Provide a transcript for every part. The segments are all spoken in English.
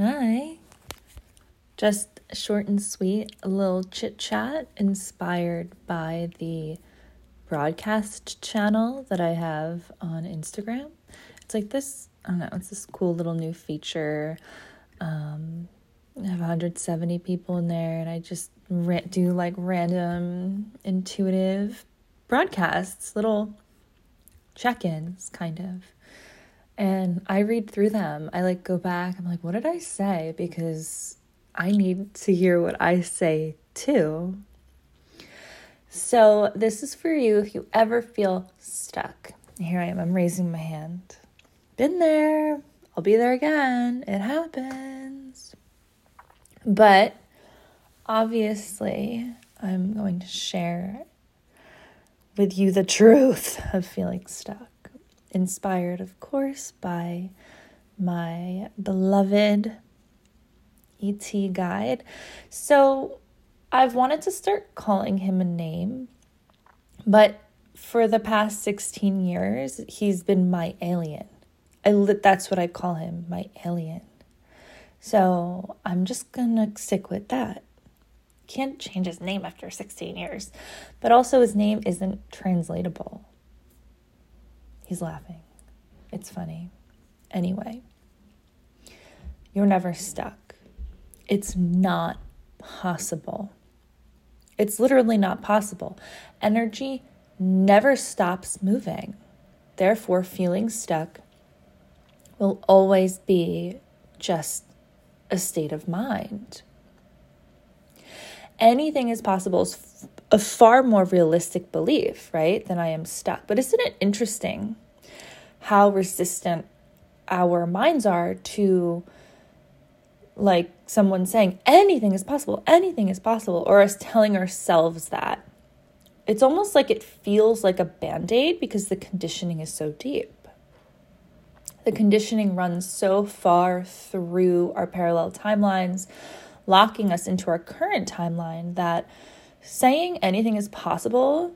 Hi. Just short and sweet, a little chit chat inspired by the broadcast channel that I have on Instagram. It's like this, I don't know, it's this cool little new feature. Um, I have 170 people in there, and I just ra- do like random intuitive broadcasts, little check ins, kind of and I read through them. I like go back. I'm like, what did I say? Because I need to hear what I say too. So, this is for you if you ever feel stuck. Here I am, I'm raising my hand. Been there, I'll be there again. It happens. But obviously, I'm going to share with you the truth of feeling stuck inspired, of course, by my beloved ET guide. So I've wanted to start calling him a name, but for the past 16 years, he's been my alien. I that's what I call him, my alien. So I'm just gonna stick with that. Can't change his name after 16 years, but also his name isn't translatable. He's laughing. It's funny. Anyway, you're never stuck. It's not possible. It's literally not possible. Energy never stops moving. Therefore, feeling stuck will always be just a state of mind. Anything is possible a far more realistic belief, right, than I am stuck. But isn't it interesting how resistant our minds are to like someone saying anything is possible, anything is possible, or us telling ourselves that? It's almost like it feels like a band aid because the conditioning is so deep. The conditioning runs so far through our parallel timelines, locking us into our current timeline that saying anything is possible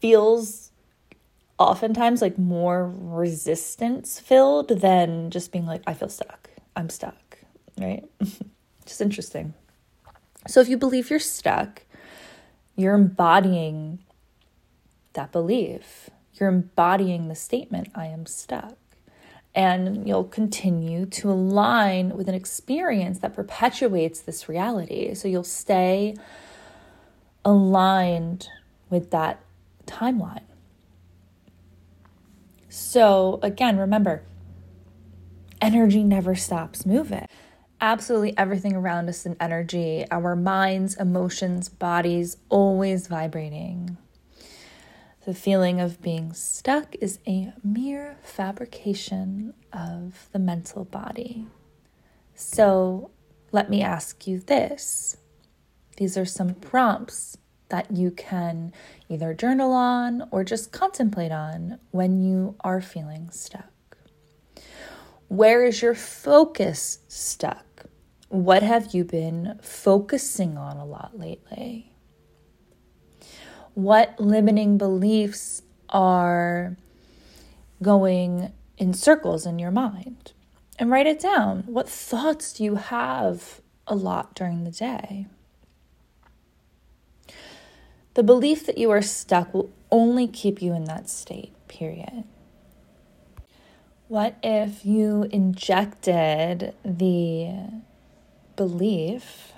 feels oftentimes like more resistance filled than just being like, I feel stuck. I'm stuck, right? just interesting. So if you believe you're stuck, you're embodying that belief. You're embodying the statement, I am stuck. And you'll continue to align with an experience that perpetuates this reality. So you'll stay aligned with that timeline. So, again, remember, energy never stops moving. Absolutely everything around us in energy, our minds, emotions, bodies, always vibrating. The feeling of being stuck is a mere fabrication of the mental body. So, let me ask you this these are some prompts that you can either journal on or just contemplate on when you are feeling stuck. Where is your focus stuck? What have you been focusing on a lot lately? What limiting beliefs are going in circles in your mind? And write it down. What thoughts do you have a lot during the day? The belief that you are stuck will only keep you in that state, period. What if you injected the belief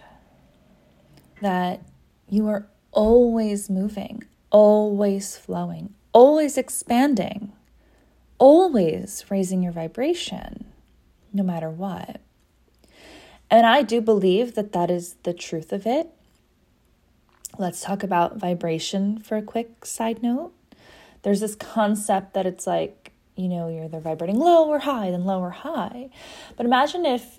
that you are always moving, always flowing, always expanding, always raising your vibration, no matter what? And I do believe that that is the truth of it. Let's talk about vibration for a quick side note. There's this concept that it's like, you know, you're either vibrating low or high, then low or high. But imagine if,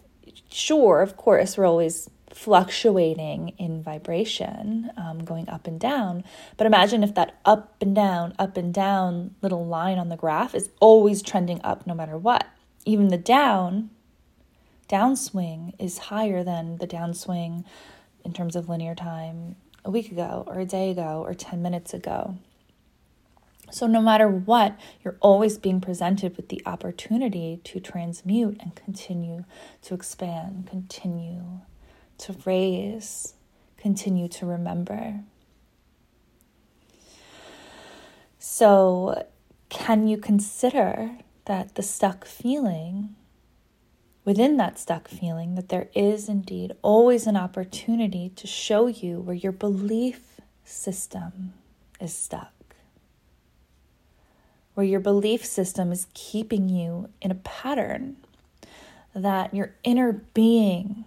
sure, of course, we're always fluctuating in vibration, um, going up and down. But imagine if that up and down, up and down little line on the graph is always trending up no matter what. Even the down, downswing is higher than the downswing in terms of linear time a week ago or a day ago or 10 minutes ago. So, no matter what, you're always being presented with the opportunity to transmute and continue to expand, continue to raise, continue to remember. So, can you consider that the stuck feeling, within that stuck feeling, that there is indeed always an opportunity to show you where your belief system is stuck? Where your belief system is keeping you in a pattern that your inner being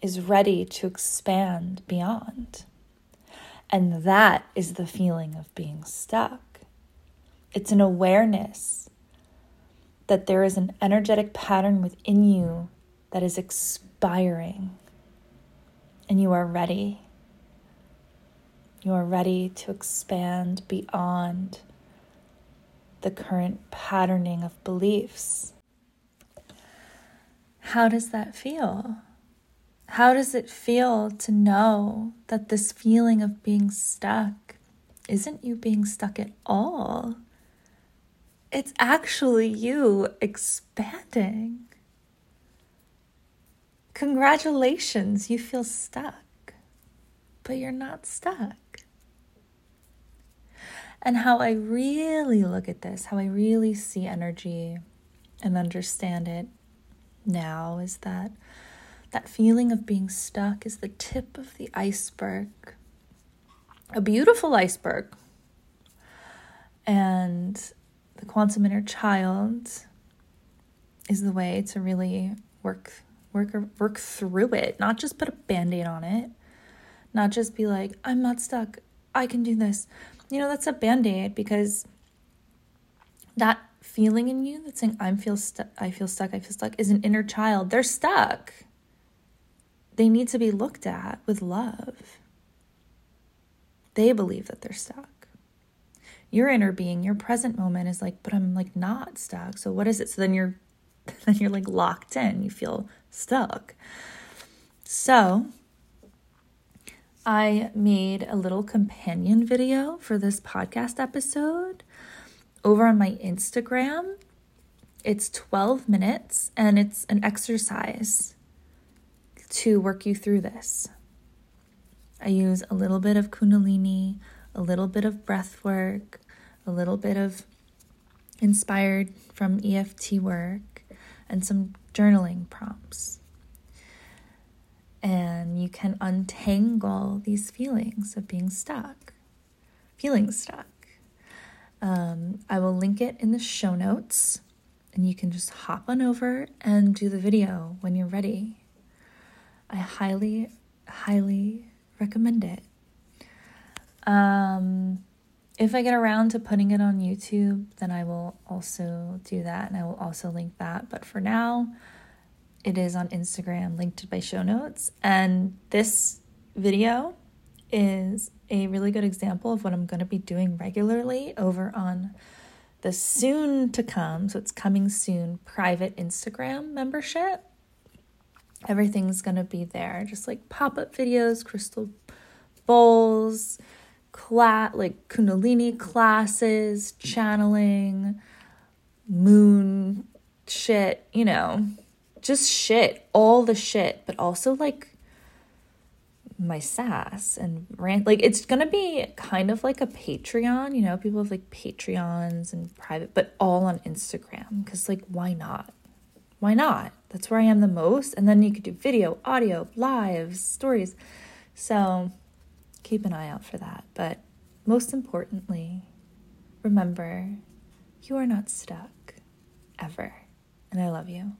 is ready to expand beyond. And that is the feeling of being stuck. It's an awareness that there is an energetic pattern within you that is expiring, and you are ready. You are ready to expand beyond the current patterning of beliefs. How does that feel? How does it feel to know that this feeling of being stuck isn't you being stuck at all? It's actually you expanding. Congratulations, you feel stuck, but you're not stuck. And how I really look at this, how I really see energy and understand it now is that that feeling of being stuck is the tip of the iceberg. A beautiful iceberg. And the quantum inner child is the way to really work work work through it, not just put a band-aid on it. Not just be like, I'm not stuck. I can do this. You know, that's a band-aid because that feeling in you that's saying I'm feel stuck I feel stuck, I feel stuck is an inner child. They're stuck they need to be looked at with love. They believe that they're stuck. Your inner being, your present moment is like, but I'm like not stuck. So what is it? So then you're then you're like locked in. You feel stuck. So I made a little companion video for this podcast episode over on my Instagram. It's 12 minutes and it's an exercise to work you through this. I use a little bit of Kundalini, a little bit of breath work, a little bit of inspired from EFT work, and some journaling prompts. And you can untangle these feelings of being stuck, feeling stuck. Um, I will link it in the show notes, and you can just hop on over and do the video when you're ready. I highly, highly recommend it. Um, if I get around to putting it on YouTube, then I will also do that and I will also link that. But for now, it is on Instagram, linked by show notes. And this video is a really good example of what I'm going to be doing regularly over on the soon to come, so it's coming soon, private Instagram membership everything's going to be there just like pop-up videos crystal bowls class like kundalini classes channeling moon shit you know just shit all the shit but also like my sass and rant like it's gonna be kind of like a patreon you know people have like patreons and private but all on instagram because like why not why not that's where I am the most. And then you could do video, audio, lives, stories. So keep an eye out for that. But most importantly, remember you are not stuck ever. And I love you.